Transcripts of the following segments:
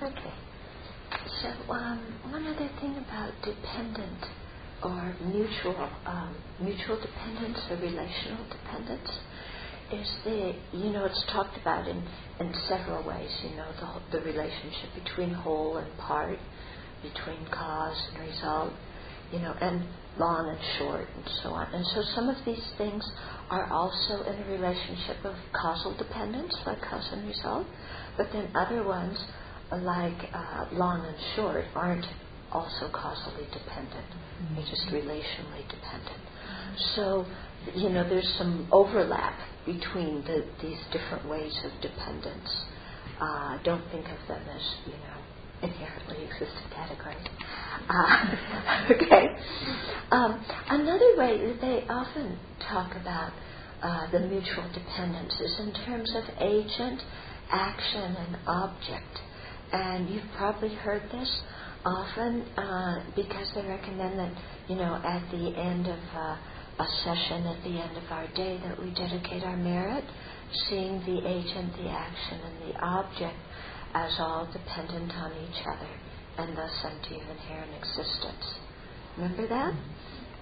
Okay. So um, one other thing about dependent or mutual um, mutual dependence or relational dependence is the you know it's talked about in in several ways. You know the the relationship between whole and part, between cause and result, you know, and long and short and so on. And so some of these things are also in a relationship of causal dependence, like cause and result, but then other ones, like uh, long and short, aren't also causally dependent. Mm-hmm. They're just relationally dependent. So, you know, there's some overlap between the, these different ways of dependence. Uh, don't think of them as, you know, inherently existent categories. Uh, okay. Um, another way that they often talk about uh, the mutual dependence is in terms of agent, action, and object. And you've probably heard this often uh, because they recommend that, you know, at the end of uh, a session, at the end of our day, that we dedicate our merit, seeing the agent, the action, and the object as all dependent on each other and thus empty of inherent existence. Remember that?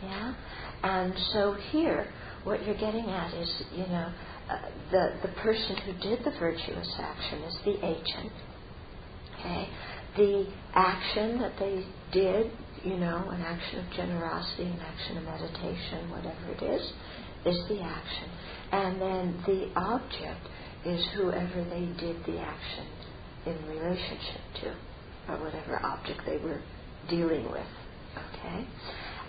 Yeah? And so here, what you're getting at is, you know, uh, the, the person who did the virtuous action is the agent. Okay? The action that they did, you know, an action of generosity, an action of meditation, whatever it is, is the action. And then the object is whoever they did the action in relationship to, or whatever object they were dealing with. Okay?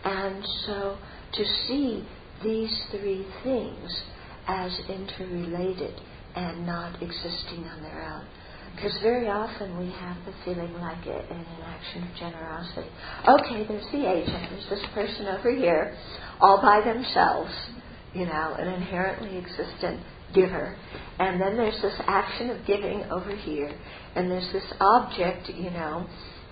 And so to see these three things as interrelated and not existing on their own. Because very often we have the feeling like it in an action of generosity. Okay, there's the agent, there's this person over here, all by themselves, you know, an inherently existent giver. And then there's this action of giving over here, and there's this object, you know,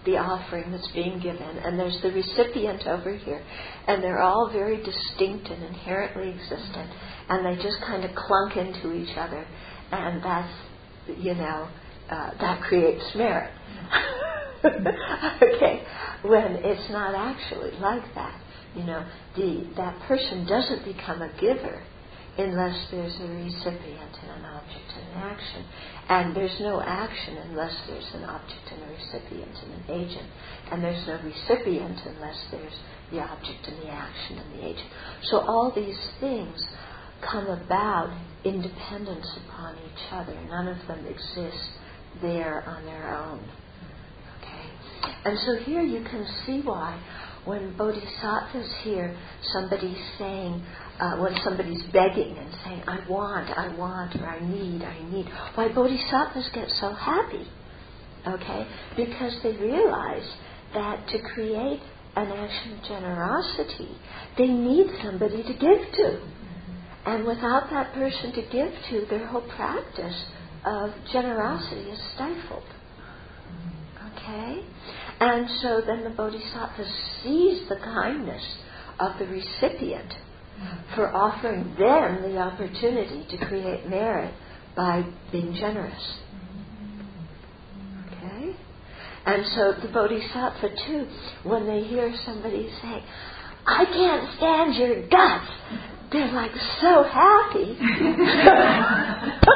the offering that's being given, and there's the recipient over here. And they're all very distinct and inherently existent, and they just kind of clunk into each other. And that's, you know, uh, that creates merit. okay, when it's not actually like that. You know, the, that person doesn't become a giver unless there's a recipient and an object and an action. And there's no action unless there's an object and a recipient and an agent. And there's no recipient unless there's the object and the action and the agent. So all these things come about in dependence upon each other. None of them exist there on their own. Okay? And so here you can see why when bodhisattvas hear somebody saying, uh, when somebody's begging and saying, I want, I want, or I need, I need, why bodhisattvas get so happy. Okay? Because they realize that to create an action of generosity, they need somebody to give to. And without that person to give to, their whole practice of generosity is stifled. Okay? And so then the bodhisattva sees the kindness of the recipient for offering them the opportunity to create merit by being generous. Okay? And so the bodhisattva, too, when they hear somebody say, I can't stand your guts, they're like so happy.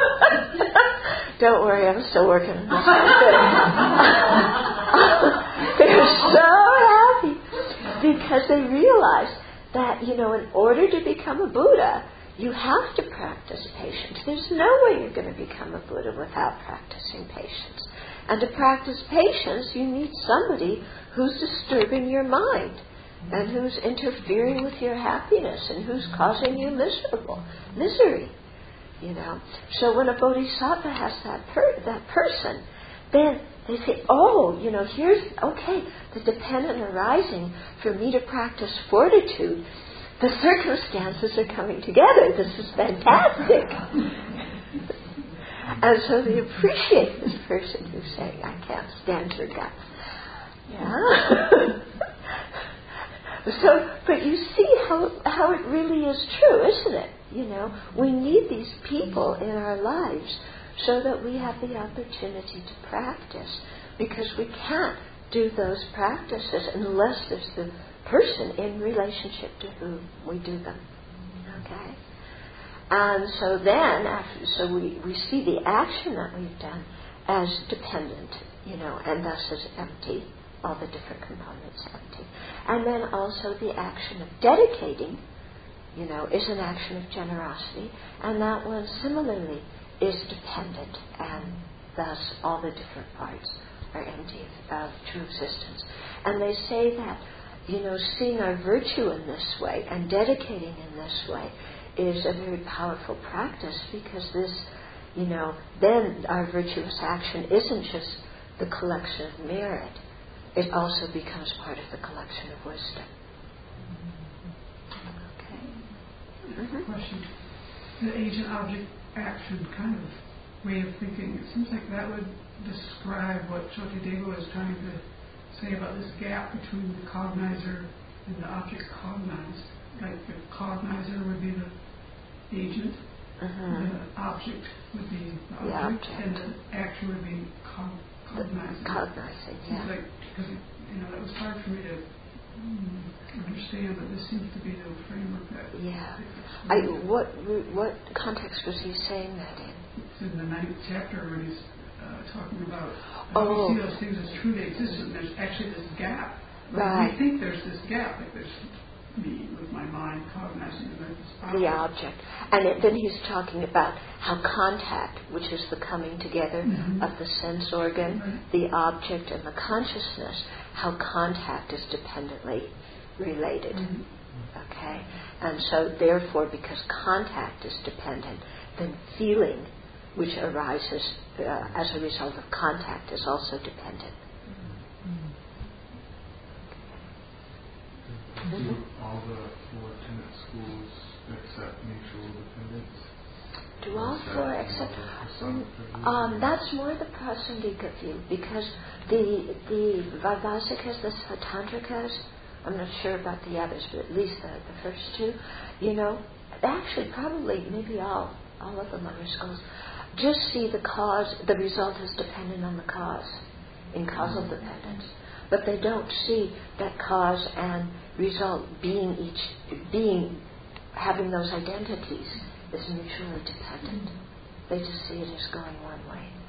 Don't worry, I'm still working they're so happy because they realize that, you know, in order to become a Buddha, you have to practice patience. There's no way you're going to become a Buddha without practicing patience. And to practice patience, you need somebody who's disturbing your mind and who's interfering with your happiness and who's causing you miserable misery. You know. So when a bodhisattva has that per- that person, then they say, oh, you know, here's, okay, the dependent arising for me to practice fortitude. The circumstances are coming together. This is fantastic. and so they appreciate this person who's saying, I can't stand your guts. Yeah. so, but you see how, how it really is true, isn't it? You know, we need these people in our lives so that we have the opportunity to practice because we can't do those practices unless there's the person in relationship to whom we do them. Okay? And so then, after, so we, we see the action that we've done as dependent, you know, and thus as empty, all the different components empty. And then also the action of dedicating, you know, is an action of generosity, and that one similarly is dependent, and thus all the different parts are empty of true existence. And they say that, you know, seeing our virtue in this way and dedicating in this way is a very powerful practice because this, you know, then our virtuous action isn't just the collection of merit, it also becomes part of the collection of wisdom. Okay. Mm-hmm. Question. The agent object action kind of way of thinking, it seems like that would describe what Shantideva is trying to say about this gap between the cognizer and the object cognized. Like the cognizer would be the agent, uh-huh. the object would be the, the object, object, and the action would be cog- cognizing. Cognizing, yeah. like, because, you know, that was hard for me to understand, but this seems to be the framework that. Yeah. I, what, what context was he saying that in? It's in the ninth chapter when he's uh, talking about how oh. we see those things as truly existent. There's actually this gap. Right. We think there's this gap, like there's me with my mind cognizing the object. And it, then he's talking about how contact, which is the coming together mm-hmm. of the sense organ, mm-hmm. the object, and the consciousness, how contact is dependently related. Mm-hmm. Okay? And so, therefore, because contact is dependent, then feeling, which arises uh, as a result of contact, is also dependent. Do all the four tenet schools accept mutual dependence? Do all four accept? Um, that's more the Prasangika view because the the Vaibhasikas, the Sautrantikas, I'm not sure about the others, but at least the, the first two, you know, actually probably maybe all all of them other schools just see the cause, the result is dependent on the cause, in causal mm-hmm. dependence but they don't see that cause and result being each being having those identities as mutually dependent. They just see it as going one way.